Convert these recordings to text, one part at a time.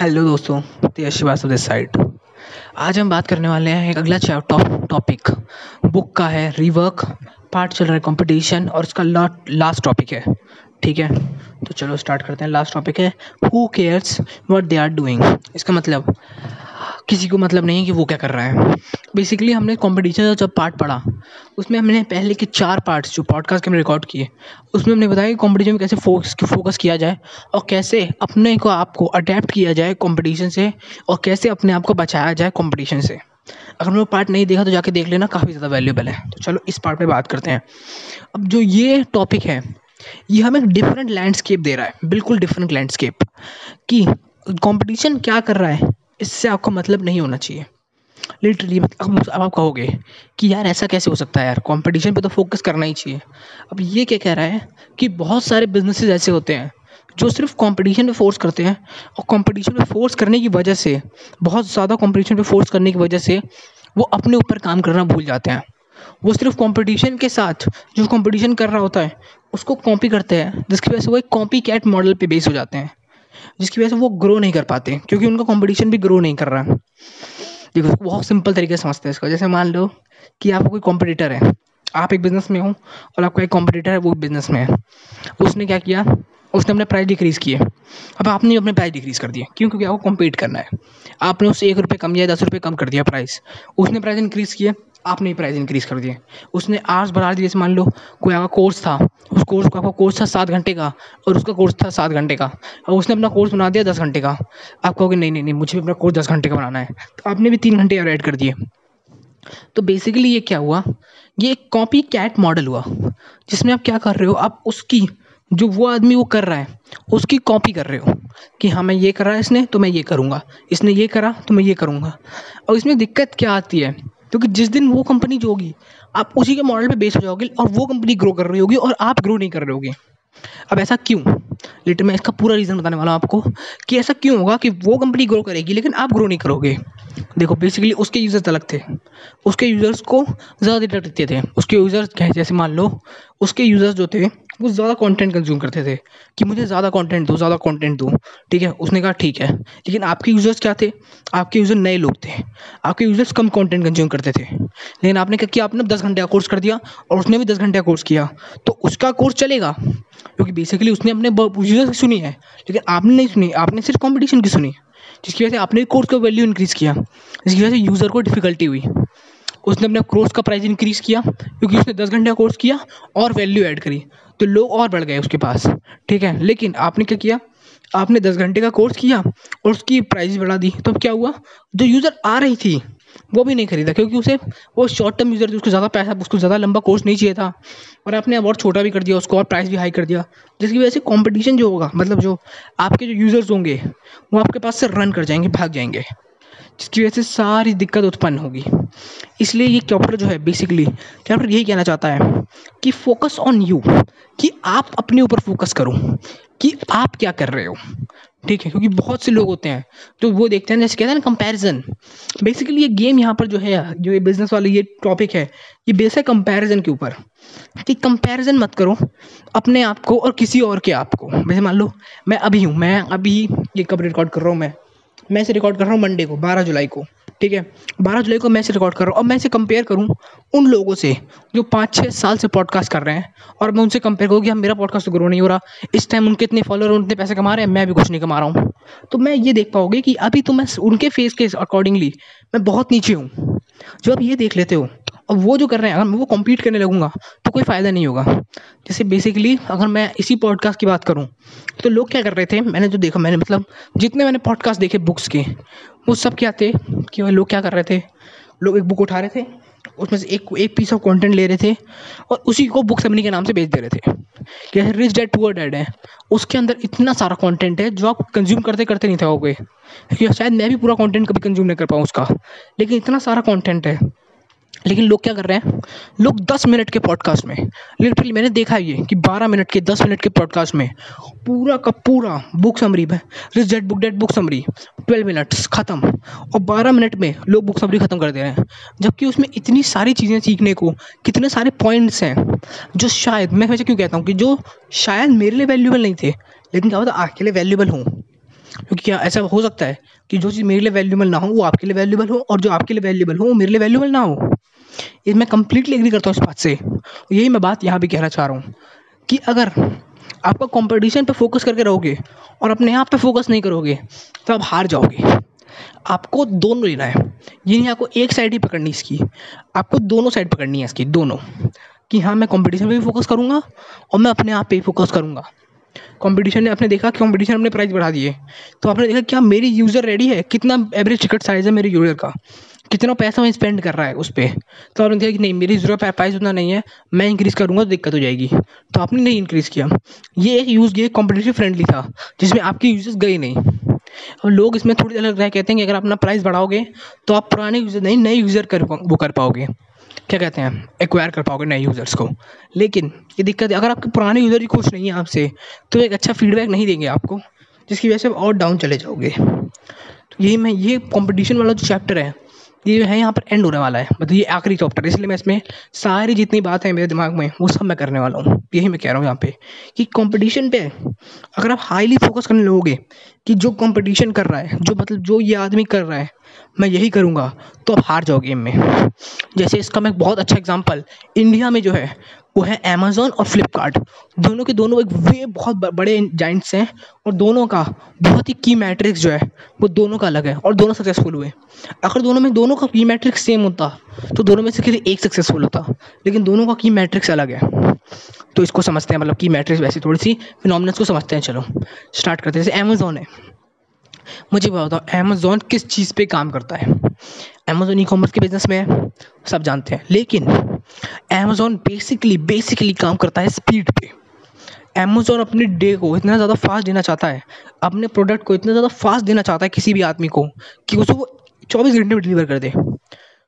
Hello दोस्तों तेज Srivastava this side आज हम बात करने वाले हैं एक अगला टॉपिक बुक का है रिवर्क पार्ट चल रहा है कंपटीशन और उसका लास्ट टॉपिक है. ठीक है? तो चलो स्टार्ट करते हैं. लास्ट टॉपिक है who cares what they are doing इसका मतलब किसी को मतलब नहीं है कि वो क्या कर रहा है। बेसिकली हमने कॉम्पिटिशन का जब पार्ट पढ़ा, उसमें हमने पहले के चार पार्ट्स जो पॉडकास्ट के हमने रिकॉर्ड किए, उसमें हमने बताया कि कॉम्पिटिशन में कैसे फोकस फोकस किया जाए और कैसे अपने को आपको अडेप्ट किया जाए कॉम्पिटिशन से और कैसे अपने आप को बचाया जाए कॉम्पिटिशन से। अगर हमने पार्ट नहीं देखा तो जाके देख लेना, काफ़ी ज़्यादा वैल्यूबल है। तो चलो इस पार्ट में बात करते हैं। अब जो ये टॉपिक है, ये हमें डिफरेंट लैंडस्केप दे रहा है, बिल्कुल डिफरेंट लैंडस्केप कि कंपटीशन क्या कर रहा है इससे आपको मतलब नहीं होना चाहिए। लिटरली मतलब अब आप कहोगे कि यार ऐसा कैसे हो सकता है यार? कंपटीशन पे तो फोकस करना ही चाहिए। अब ये क्या कह रहा है कि बहुत सारे बिजनेसेस ऐसे होते हैं जो सिर्फ़ कंपटीशन पे फोर्स करते हैं और कंपटीशन पे फोर्स करने की वजह से, बहुत ज़्यादा कंपटीशन पे फोर्स करने की वजह से वो अपने ऊपर काम करना भूल जाते हैं। वो सिर्फ़ कंपटीशन के साथ जो कंपटीशन कर रहा होता है, उसको कॉपी करते हैं, जिसकी वजह से वो एक कॉपी कैट मॉडल पे बेस हो जाते हैं। जिसकी वजह से वो ग्रो नहीं कर पाते, क्योंकि उनका कॉम्पिटिशन भी ग्रो नहीं कर रहा। देखो बहुत सिंपल तरीके से समझते हैं इसको। जैसे मान लो कि आपका कोई कॉम्पिटिटर है, आप एक बिज़नेस में हो और आपका एक कॉम्पिटिटर है, वो बिज़नेस में है। उसने क्या किया? उसने अपने प्राइस डिक्रीज़ किए। अब आपने अपने प्राइस डिक्रीज़ कर दिया। क्यों? क्योंकि आपको कम्पीट करना है। आपने उससे एक रुपये कम या दस रुपये कम कर दिया प्राइस उसने प्राइस इंक्रीज़ किया। आपने प्राइस इंक्रीज़ कर दिए। उसने आर्स बढ़ा दिए जैसे मान लो कोई आपका कोर्स था, उस कोर्स का आपका कोर्स था सात घंटे का और उसका कोर्स था सात घंटे का। और उसने अपना कोर्स बना दिया दस घंटे का। आप कहोगे, नहीं नहीं नहीं, मुझे भी अपना कोर्स दस घंटे का बनाना है। तो आपने भी तीन घंटे और ऐड कर दिए। तो बेसिकली ये क्या हुआ? ये एक कॉपी कैट मॉडल हुआ, जिसमें आप क्या कर रहे हो? आप उसकी, जो वो आदमी वो कर रहा है, उसकी कॉपी कर रहे हो कि हाँ मैं ये कर रहा है इसने तो मैं ये करूँगा। इसने ये करा तो मैं ये करूँगा। और इसमें दिक्कत क्या आती है? क्योंकि जिस दिन वो कंपनी जो होगी, आप उसी के मॉडल पे बेस हो जाओगे और वो कंपनी ग्रो कर रही होगी और आप ग्रो नहीं कर रहे होगे। अब ऐसा क्यों? लेटर मैं इसका पूरा रीज़न बताने वाला हूँ आपको कि ऐसा क्यों होगा कि वो कंपनी ग्रो करेगी, लेकिन आप ग्रो नहीं करोगे। देखो बेसिकली उसके यूज़र्स अलग थे। उसके यूज़र्स को ज़्यादा डेटा देते थे। उसके यूज़र्स क्या जैसे मान लो, उसके यूज़र्स जो थे वो ज़्यादा कंटेंट कंज्यूम करते थे कि मुझे ज़्यादा कंटेंट दो, ज़्यादा कंटेंट दो। ठीक है? उसने कहा, ठीक है। लेकिन आपके यूज़र्स क्या थे? आपके यूज़र नए लोग थे। आपके यूज़र्स कम कंटेंट कंज्यूम करते थे। लेकिन आपने क्या किया आपने दस घंटे का कोर्स कर दिया और उसने भी दस घंटे का कोर्स किया। तो उसका कोर्स चलेगा, क्योंकि बेसिकली उसने अपने यूज़र्स की सुनी है। लेकिन आपने नहीं सुनी, आपने सिर्फ़ कॉम्पिटिशन की सुनी, जिसकी वजह से आपने कोर्स का वैल्यू इंक्रीज़ किया, जिसकी वजह से यूज़र को डिफ़िकल्टी हुई। उसने अपने कोर्स का प्राइस इंक्रीज़ किया, क्योंकि उसने दस घंटे का कोर्स किया और वैल्यू ऐड करी। तो लोग और बढ़ गए उसके पास, ठीक है? लेकिन आपने क्या किया? आपने दस घंटे का कोर्स किया और उसकी प्राइस बढ़ा दी। तो क्या हुआ? जो यूज़र आ रही थी, वो भी नहीं खरीदा, क्योंकि उसे, वो शॉर्ट टर्म यूज़र थी, उसको ज़्यादा पैसा, उसको ज़्यादा लंबा कोर्स नहीं चाहिए था और आपने और छोटा भी कर दिया, उसको और प्राइस भी हाई कर दिया, जिसकी वजह से कंपटीशन जो होगा मतलब जो आपके जो यूज़र्स होंगे, वो आपके पास से रन कर जाएँगे, भाग जाएँगे। जिसकी वजह से सारी दिक्कत उत्पन्न होगी। इसलिए ये चैप्टर जो है बेसिकली चैप्टर यही कहना चाहता है कि फोकस ऑन यू कि आप अपने ऊपर फोकस करो, कि आप क्या कर रहे हो। ठीक है, क्योंकि बहुत से लोग होते हैं तो वो देखते हैं, जैसे कहते हैं ना कंपैरिजन बेसिकली ये गेम यहाँ पर जो है, जो ये बिज़नेस वाले ये टॉपिक है, ये बेस है कंपैरिजन के ऊपर। कि कंपैरिजन मत करो, अपने आप को और किसी और के आप को। वैसे मान लो, मैं अभी हूँ, मैं अभी ये कब रिकॉर्ड कर रहा हूँ, मैं मैं इसे रिकॉर्ड कर रहा हूँ मंडे को, बारह जुलाई को, ठीक है? बारह जुलाई को मैं इसे रिकॉर्ड कर रहा हूँ और मैं इसे कंपेयर करूँ उन लोगों से जो पाँच छः साल से पॉडकास्ट कर रहे हैं और मैं उनसे कंपेयर करूँ कि हम मेरा पॉडकास्ट तो ग्रो नहीं हो रहा, इस टाइम उनके इतने फॉलोअर उतने पैसे कमा रहे हैं, मैं भी कुछ नहीं कमा रहा हूँ। तो मैं ये देख पाओगे कि अभी तो मैं उनके फेस के अकॉर्डिंगली मैं बहुत नीचे हूँ। जो आप ये देख लेते हो अब वो जो कर रहे हैं, अगर मैं वो कम्पीट करने लगूँगा तो कोई फ़ायदा नहीं होगा। जैसे बेसिकली अगर मैं इसी पॉडकास्ट की बात करूँ तो लोग क्या कर रहे थे, मैंने जो देखा, मैंने मतलब जितने मैंने पॉडकास्ट देखे बुक्स के, वो सब क्या थे कि वह लोग क्या कर रहे थे? लोग एक बुक उठा रहे थे, उसमें से एक एक पीस ऑफ़ कंटेंट ले रहे थे और उसी को बुक समनी के नाम से बेच दे रहे थे। जैसे रिच डेड पुअर डेड है। उसके अंदर इतना सारा कंटेंट है, जो आप कंज्यूम करते करते नहीं थे क्योंकि शायद मैं भी पूरा कंटेंट कभी कंज्यूम नहीं कर पाऊँ उसका, लेकिन इतना सारा कंटेंट है। लेकिन लोग क्या कर रहे हैं? लोग दस मिनट के पॉडकास्ट में लिटरली मैंने देखा ये कि बारह मिनट के, दस मिनट के पॉडकास्ट में पूरा का पूरा बुक समरी में rich dad book dad book summary twelve minutes ख़त्म। और बारह मिनट में लोग बुक समरी ख़त्म कर दे रहे हैं। जबकि उसमें इतनी सारी चीज़ें सीखने को, कितने सारे पॉइंट्स हैं, जो शायद, मैं वैसे क्यों कहता हूँ कि जो शायद मेरे लिए वैल्यूबल नहीं थे, लेकिन क्या होता आपके लिए वैल्यूबल हूँ। क्योंकि क्या ऐसा हो सकता है कि जो चीज़ मेरे लिए वैल्यूबल ना हो, वो आपके लिए वैल्यूबल हो, और जो आपके लिए वैल्यूबल हो, वो मेरे लिए वैल्यूबल ना हो। ये मैं कंप्लीटली एग्री करता हूँ इस बात से। यही मैं बात यहाँ भी कहना चाह रहा हूँ कि अगर आपका कंपटीशन पे फोकस करके रहोगे और अपने आप पे फोकस नहीं करोगे तो आप हार जाओगे। आपको दोनों लेना है। ये नहीं आपको एक साइड ही पकड़नी इसकी। आपको दोनों साइड पकड़नी है इसकी, दोनों। कि हाँ मैं कंपटीशन पे भी फोकस करूँगा और मैं अपने आप पे फोकस करूँगा। कंपटीशन ने आपने देखा कि कंपटीशन अपने प्राइस बढ़ा दिए। तो आपने देखा, क्या मेरी यूज़र रेडी है? कितना एवरेज टिकट साइज़ है मेरे यूज़र का? कितना पैसा वहीं स्पेंड कर रहा है उस पर तो आपने देखा कि नहीं, मेरी ज़रूरत प्राइस उतना नहीं है, मैं इंक्रीज़ करूँगा तो दिक्कत हो जाएगी। तो आपने नहीं इंक्रीज़ किया। ये एक यूज़ ये कॉम्पिटिटिव फ्रेंडली था, जिसमें आपकी यूज़र्स गई नहीं। और लोग इसमें थोड़ी अलग रह, कहते हैं कि अगर अपना प्राइस बढ़ाओगे तो आप पुराने यूज़र नहीं, नए यूज़र कर वो कर पाओगे। क्या कहते हैं? एक्वायर कर पाओगे नए यूज़र्स को। लेकिन ये दिक्कत है अगर आपके पुराने यूज़र ही खुश नहीं है आपसे तो एक अच्छा फीडबैक नहीं देंगे आपको, जिसकी वजह से आप और डाउन चले जाओगे। तो यही मैं, ये कंपटीशन वाला जो चैप्टर है ये जो है यहाँ पर एंड होने वाला है। मतलब ये आखिरी चैप्टर इसलिए मैं इसमें सारी जितनी बात है मेरे दिमाग में, वो सब मैं करने वाला हूँ। यही मैं कह रहा हूँ यहाँ पे कि कंपटीशन पे अगर आप हाईली फोकस करने लोगे कि जो कंपटीशन कर रहा है, जो मतलब जो ये आदमी कर रहा है, मैं यही करूँगा तो आप हार जाओगे गेम में। जैसे इसका मैं बहुत अच्छा एग्ज़ाम्पल इंडिया में जो है वो है अमेज़ोन और फ्लिपकार्ट दोनों के दोनों एक वे बहुत बड़े जाइंट्स हैं और दोनों का बहुत ही की मैट्रिक्स जो है, वो दोनों का अलग है और दोनों सक्सेसफुल हुए। अगर दोनों में दोनों का की मैट्रिक्स सेम होता तो दोनों में से किसी एक सक्सेसफुल होता, लेकिन दोनों का की मैट्रिक्स अलग है। तो इसको समझते हैं मतलब की मैट्रिक्स वैसे थोड़ी सी फिनोमिनस को समझते हैं, चलो। स्टार्ट करते हैं, जैसे अमेज़ोन है। मुझे बताओ अमेज़ोन किस चीज़ पे काम करता है? अमेज़ोन ई कॉमर्स के बिज़नेस में है, सब जानते हैं। लेकिन अमेज़ोन बेसिकली बेसिकली काम करता है स्पीड पे। अमेज़ोन अपने डे को इतना ज़्यादा फास्ट देना चाहता है, अपने प्रोडक्ट को इतना ज़्यादा फास्ट देना चाहता है किसी भी आदमी को, कि उसको वो चौबीस घंटे में डिलीवर कर दे।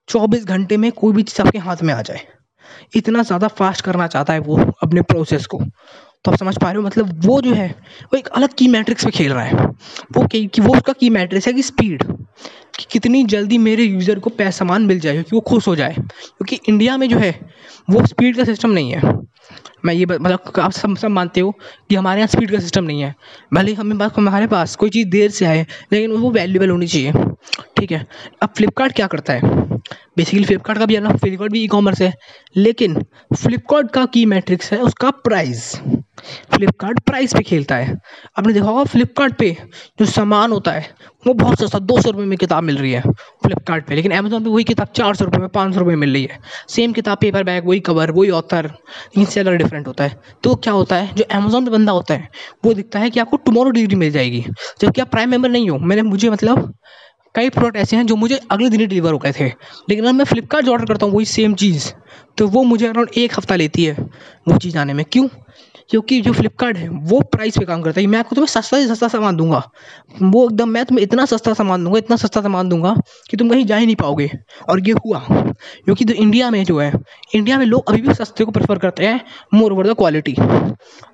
चौबीस घंटे में कोई भी चीज़ आपके हाथ में आ जाए। इतना ज़्यादा फास्ट करना चाहता है वो अपने प्रोसेस को। तो आप समझ पा रहे हो मतलब वो जो है, वो एक अलग की मैट्रिक्स पे खेल रहा है। वो कि वो उसका की मैट्रिक्स है कि स्पीड कि कितनी जल्दी मेरे यूज़र को पैसा, सामान मिल जाए, कि वो खुश हो जाए। क्योंकि इंडिया में जो है, वो स्पीड का सिस्टम नहीं है। मैं ये मतलब आप सब सब मानते हो कि हमारे यहाँ स्पीड का सिस्टम नहीं है। भले ही हमें पास हमारे पास कोई चीज़ देर से आए, लेकिन वो वैल्यूबल होनी चाहिए। ठीक है? अब फ्लिपकार्ट क्या करता है? बेसिकली फ्लिपकार्ट का भी है फ्लिपकार्ट भी ई कॉमर्स है। लेकिन फ्लिपकार्ट का की मैट्रिक्स है उसका प्राइस फ्लिपकार्ट प्राइस पे खेलता है। आपने देखा होगा फ्लिपकार्ट पे जो सामान होता है, वो बहुत सस्ता, दो सौ रुपये में किताब मिल रही है फ्लिपकार्ट पे। लेकिन अमेजोन पे वही किताब चार सौ रुपये में, पाँच सौ रुपये मिल रही है। सेम किताब पेपर बैग वही कवर वही ऑथर लेकिन सेलर डिफरेंट होता है। तो क्या होता है, जो अमेजोन पे बंदा होता है, वो दिखता है कि आपको टुमारो डिलीवरी मिल जाएगी। जबकि आप प्राइम मेंबर नहीं हो। मैंने, मुझे मतलब कई प्रोडक्ट ऐसे हैं जो मुझे अगले दिन ही डिलीवर हो गए थे। लेकिन अगर मैं फ्लिपकार्ट ऑर्डर करता हूँ, वही सेम चीज़। तो वो मुझे अराउंड एक हफ़्ता लेती है वो चीज़ आने में। क्यों? क्योंकि जो फ्लिपकार्ट है, वो प्राइस पे काम करता है। मैं आपको तुम्हें सस्ता से सस्ता सामान दूँगा। वो एकदम, मैं तुम्हें इतना सस्ता सामान दूँगा, इतना सस्ता सामान दूँगा कि तुम कहीं जा ही नहीं पाओगे। और ये हुआ क्योंकि तो इंडिया में जो है इंडिया में लोग अभी भी सस्ते को प्रेफर करते हैं मोर ओवर द क्वालिटी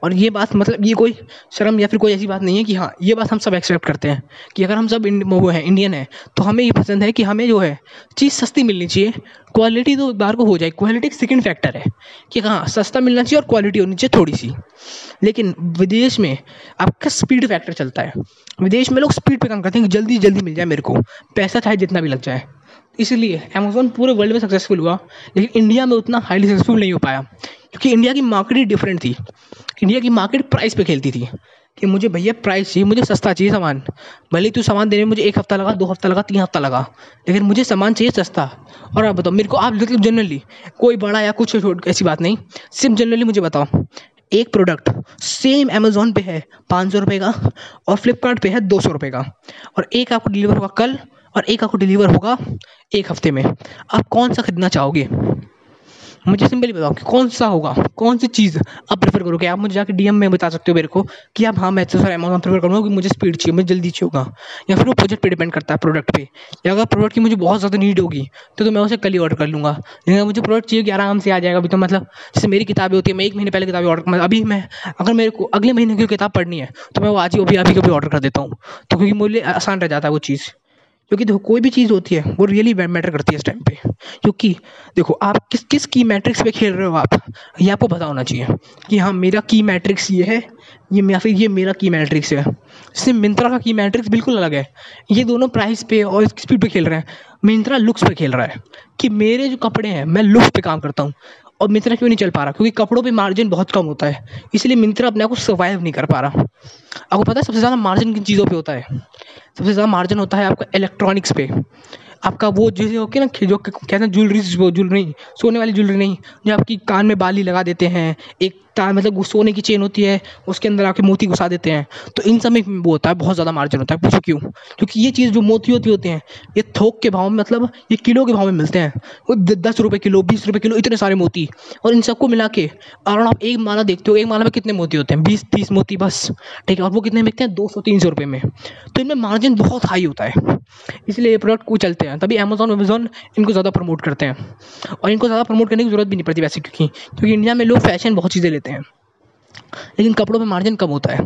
और ये बात मतलब ये कोई शर्म या फिर कोई ऐसी बात नहीं है कि हाँ ये बात हम सब एक्सेप्ट करते हैं कि अगर हम सब वो हैं इंडियन है तो हमें ये पसंद है कि हमें जो है, चीज़ सस्ती मिलनी चाहिए। क्वालिटी तो बार को हो जाए क्वालिटी एक सेकेंड फैक्टर है कि हाँ सस्ता मिलना चाहिए और क्वालिटी होनी चाहिए थोड़ी सी लेकिन विदेश में आपका स्पीड फैक्टर चलता है। विदेश में लोग स्पीड पे काम करते हैं कि जल्दी जल्दी मिल जाए मेरे को। पैसा चाहे जितना भी लग जाए। इसलिए अमेजोन पूरे वर्ल्ड में सक्सेसफुल हुआ, लेकिन इंडिया में उतना हाईली सक्सेसफुल नहीं हो पाया। क्योंकि इंडिया की मार्केट ही डिफरेंट थी। इंडिया की मार्केट प्राइस पे खेलती थी। कि मुझे भैया प्राइस चाहिए, मुझे सस्ता चाहिए सामान। भले तू सामान देने में मुझे एक हफ़्ता लगा, दो हफ़्ता लगा, तीन हफ़्ता लगा, लेकिन मुझे सामान चाहिए सस्ता। और आप बताओ, मेरे को आप मतलब जनरली कोई बड़ा या कुछ ऐसी बात नहीं। सिर्फ़ जनरली मुझे बताओ। एक प्रोडक्ट सेम अमेज़ोन पे है, पाँच सौ रुपये का और फ्लिपकार्ट पे है दो सौ रुपये का। और एक आपको डिलीवर होगा कल और एक आपको डिलीवर होगा एक हफ़्ते में। आप कौन सा खरीदना चाहोगे? मुझे सिंपली बताओ कि कौन सा होगा? कौन सी चीज़ आप प्रेफर करोगे? आप मुझे जाकर डीएम में बता सकते हो मेरे को कि आप हाँ मैं तो सर अमेजोन प्रेफर करूँगा कि मुझे स्पीड चाहिए मुझे जल्दी चाहिए होगा। या फिर वो प्रोजेक्ट पर डिपेंड करता है प्रोडक्ट पे। या अगर प्रोडक्ट की मुझे बहुत ज़्यादा नीड होगी तो, तो मैं उसे कल ही ऑर्डर कर लूँगा। लेकिन मुझे प्रोडक्ट चाहिए कि आराम से आ जाएगा अभी तो मतलब जैसे मेरी किताबें होती है मैं एक महीने पहले किताबें ऑर्डर अभी मैं अगर मेरे को अगले महीने की किताब पढ़नी है तो मैं वो आज ही अभी अभी कभी ऑर्डर कर देता हूँ। तो क्योंकि मुझे आसान रह जाता है वो चीज़। क्योंकि देखो, कोई भी चीज़ होती है, वो रियली मैटर करती है इस टाइम पे। क्योंकि देखो, आप किस किस की मैट्रिक्स पे खेल रहे हो आप? ये आपको पता होना चाहिए कि हाँ मेरा की मैट्रिक्स ये है, ये या फिर ये मेरा की मैट्रिक्स है। जैसे मिंत्रा का की मैट्रिक्स बिल्कुल अलग है। ये दोनों प्राइस पे और स्पीड पे खेल रहे हैं। मिंत्रा लुक्स पे खेल रहा है कि मेरे जो कपड़े हैं, मैं लुक्स पे काम करता हूँ। और मिंत्रा क्यों नहीं चल पा रहा? क्योंकि कपड़ों पे मार्जिन बहुत कम होता है। इसलिए मिंत्रा अपने आप को सर्वाइव नहीं कर पा रहा। आपको पता है सबसे ज़्यादा मार्जिन किन चीज़ों पे होता है? सबसे ज़्यादा मार्जिन होता है आपका इलेक्ट्रॉनिक्स पे। आपका वो जैसे होके ना, जो कहते हैं ज्वेलरी ज्वेलरी सोने वाली ज्वेलरी नहीं, जो आपकी कान में बाली लगा देते हैं, एक तार मतलब सोने की चेन होती है, उसके अंदर आके मोती घुसा देते हैं। तो इन सब में वो होता है, बहुत ज़्यादा मार्जिन होता है। पूछो क्यों? क्योंकि ये चीज़ जो मोती होती होते हैं, ये थोक के भाव में मतलब ये किलो के भाव में मिलते हैं। वो दस रुपये किलो, बीस रुपये किलो, इतने सारे मोती। और इन सबको मिला के अराउंड आप एक माला देखते हो, एक माला में कितने मोती होते हैं? बीस, तीस मोती बस। ठीक है और वो कितने बिकते हैं? दो सौ, तीन सौ रुपये में। तो इनमें मार्जिन बहुत हाई होता है। इसलिए ये प्रोडक्ट को चलते हैं। तभी अमेजोन अमेजोन इनको ज़्यादा प्रमोट करते हैं। और इनको ज़्यादा प्रमोट करने की ज़रूरत भी नहीं पड़ती वैसे, क्योंकि क्योंकि इंडिया में लोग फ़ैशन बहुत चीज़ें लेते हैं। लेकिन कपड़ों में मार्जिन कम होता है।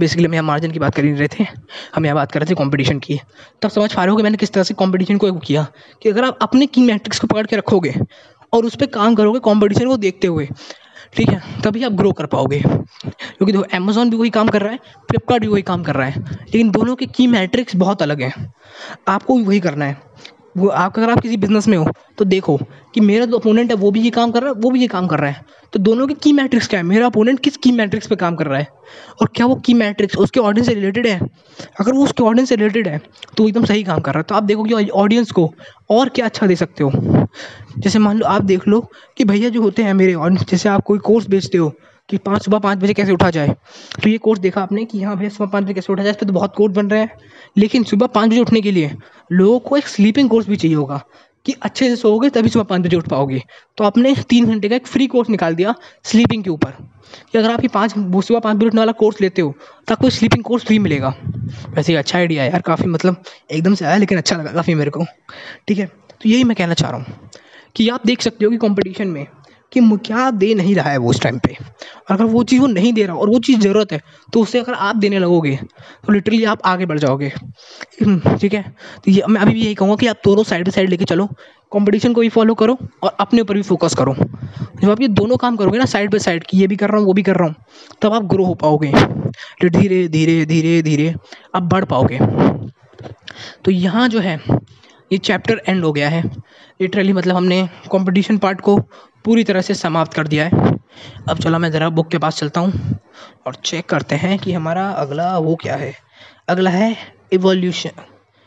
बेसिकली हम यहाँ मार्जिन की बात कर ही रहे थे। हम यहाँ बात कर रहे थे कंपटीशन की। तब समझ पा रहे हो कि मैंने किस तरह से कंपटीशन को किया कि अगर आप अपने की मैट्रिक्स को पकड़ के रखोगे और उस पर काम करोगे कंपटीशन को देखते हुए, ठीक है, तभी आप ग्रो कर पाओगे। क्योंकि देखो अमेजोन भी वही काम कर रहा है फ्लिपकार्ट भी वही काम कर रहा है। लेकिन दोनों के की मैट्रिक्स बहुत अलग हैं। आपको भी वही करना है। वो आप, अगर आप किसी बिज़नेस में हो तो देखो कि मेरा जो अपोनेंट है, वो भी ये काम कर रहा है, वो भी ये काम कर रहा है। तो दोनों के की मैट्रिक्स क्या है? मेरा अपोनेंट किस की मैट्रिक्स पे काम कर रहा है? और क्या वो की मैट्रिक्स उसके ऑडियंस से रिलेटेड है? अगर वो उसके ऑडियंस से रिलेटेड है तो एकदम सही काम कर रहा है। तो आप देखो कि ऑडियंस को और क्या अच्छा दे सकते हो। जैसे मान लो, आप देख लो कि भैया जो होते हैं मेरे ऑडियंस जैसे आप कोई कोर्स बेचते हो कि पाँच, सुबह पाँच बजे कैसे उठा जाए? तो ये कोर्स देखा आपने कि हाँ भैया सुबह पाँच बजे कैसे उठा जाए? इस पर तो बहुत कोर्स बन रहे हैं। लेकिन सुबह पाँच बजे उठने के लिए लोगों को एक स्लीपिंग कोर्स भी चाहिए होगा कि अच्छे से सोओगे तभी सुबह पाँच बजे उठ पाओगे। तो आपने तीन घंटे का एक फ्री कोर्स निकाल दिया स्लीपिंग के ऊपर। कि अगर आप ये पाँच, सुबह पाँच बजे उठने वाला कोर्स लेते हो तो आपको स्लीपिंग कोर्स फ्री मिलेगा। वैसे ये अच्छा आइडिया है यार, काफ़ी मतलब एकदम से आया, लेकिन अच्छा लगा काफ़ी मेरे को। ठीक है तो यही मैं कहना चाह रहा हूँ कि आप देख सकते हो कि कंपटीशन में कि क्या दे नहीं रहा है वो उस टाइम पे। और अगर वो चीज़ वो नहीं दे रहा और वो चीज़ ज़रूरत है तो उसे अगर आप देने लगोगे तो लिटरली आप आगे बढ़ जाओगे। हम्म, ठीक है? तो ये मैं अभी भी यही कहूँगा कि आप दोनों साइड बाई साइड लेके चलो कंपटीशन को भी फॉलो करो और अपने ऊपर भी फोकस करो। जब आप ये दोनों काम करोगे ना साइड बाई साइड की ये भी कर रहा हूँ वो भी कर रहा हूँ तब आप ग्रो हो पाओगे। तो धीरे धीरे धीरे धीरे आप बढ़ पाओगे। तो यहाँ जो है ये चैप्टर एंड हो गया है। लिटरली मतलब हमने कंपटीशन पार्ट को पूरी तरह से समाप्त कर दिया है। अब चलो मैं ज़रा बुक के पास चलता हूँ और चेक करते हैं कि हमारा अगला वो क्या है। अगला है इवोल्यूशन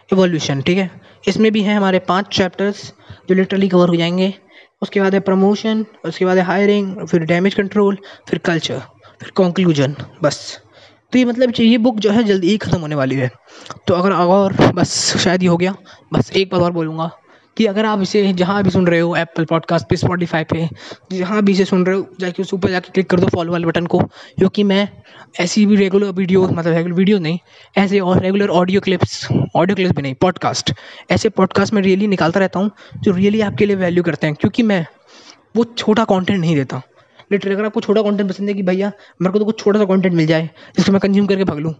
इवोल्यूशन ठीक है? इसमें भी हैं हमारे पाँच चैप्टर्स जो लिटरली कवर हो जाएँगे। उसके बाद है प्रमोशन उसके बाद है हायरिंग फिर डैमेज कंट्रोल फिर कल्चर फिर कंक्लूजन बस। तो ये मतलब ये बुक जो है जल्दी ही ख़त्म होने वाली है। तो अगर और, बस शायद ये हो गया। बस एक बार और बोलूँगा। कि अगर आप इसे जहाँ भी सुन रहे हो एप्पल पॉडकास्ट पे स्पॉटीफाई पे, जहाँ भी इसे सुन रहे हो, जाके उस ऊपर जाके क्लिक कर दो फॉलो वाले बटन को। क्योंकि मैं ऐसी भी रेगुलर वीडियो मतलब रेगुलर वीडियो नहीं, ऐसे और regular audio clips audio clips भी नहीं पॉडकास्ट ऐसे पॉडकास्ट में रियली निकालता रहता हूँ, जो रियली आपके लिए वैल्यू करते हैं, क्योंकि मैं वो छोटा कॉन्टेंट नहीं देता। लिटरली अगर आपको छोटा कंटेंट पसंद है कि भैया, मेरे को तो कुछ छोटा सा कंटेंट मिल जाए, जिसको मैं कंज्यूम करके भाग लूँ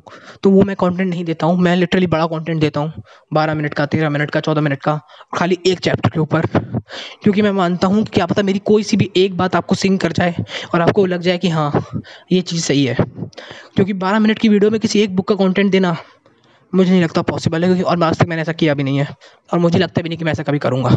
तो वो मैं कंटेंट नहीं देता हूँ। मैं लिटरली बड़ा कंटेंट देता हूँ। बारह मिनट का, तेरह मिनट का, चौदह मिनट का खाली एक चैप्टर के ऊपर। क्योंकि मैं मानता हूँ कि क्या पता मेरी कोई सी भी एक बात आपको सिंक कर जाए, और आपको लग जाए कि हाँ ये चीज़ सही है। क्योंकि बारह मिनट की वीडियो में किसी एक बुक का कॉन्टेंट देना मुझे नहीं लगता पॉसिबल है, क्योंकि और आज तक मैंने ऐसा किया भी नहीं है। और मुझे लगता भी नहीं कि मैं ऐसा कभी करूँगा।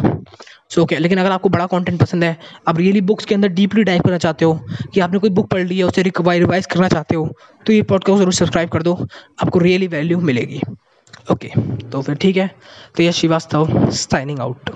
सो ओके लेकिन अगर आपको बड़ा कंटेंट पसंद है, आप रियली बुक्स के अंदर डीपली डाइव करना चाहते हो, कि आपने कोई बुक पढ़ ली है, उसे रिवाइज करना चाहते हो तो ये पॉडकास्ट ज़रूर सब्सक्राइब कर दो। आपको रियली वैल्यू मिलेगी। ओके तो फिर ठीक है। तो यह श्रीवास्तव साइनिंग आउट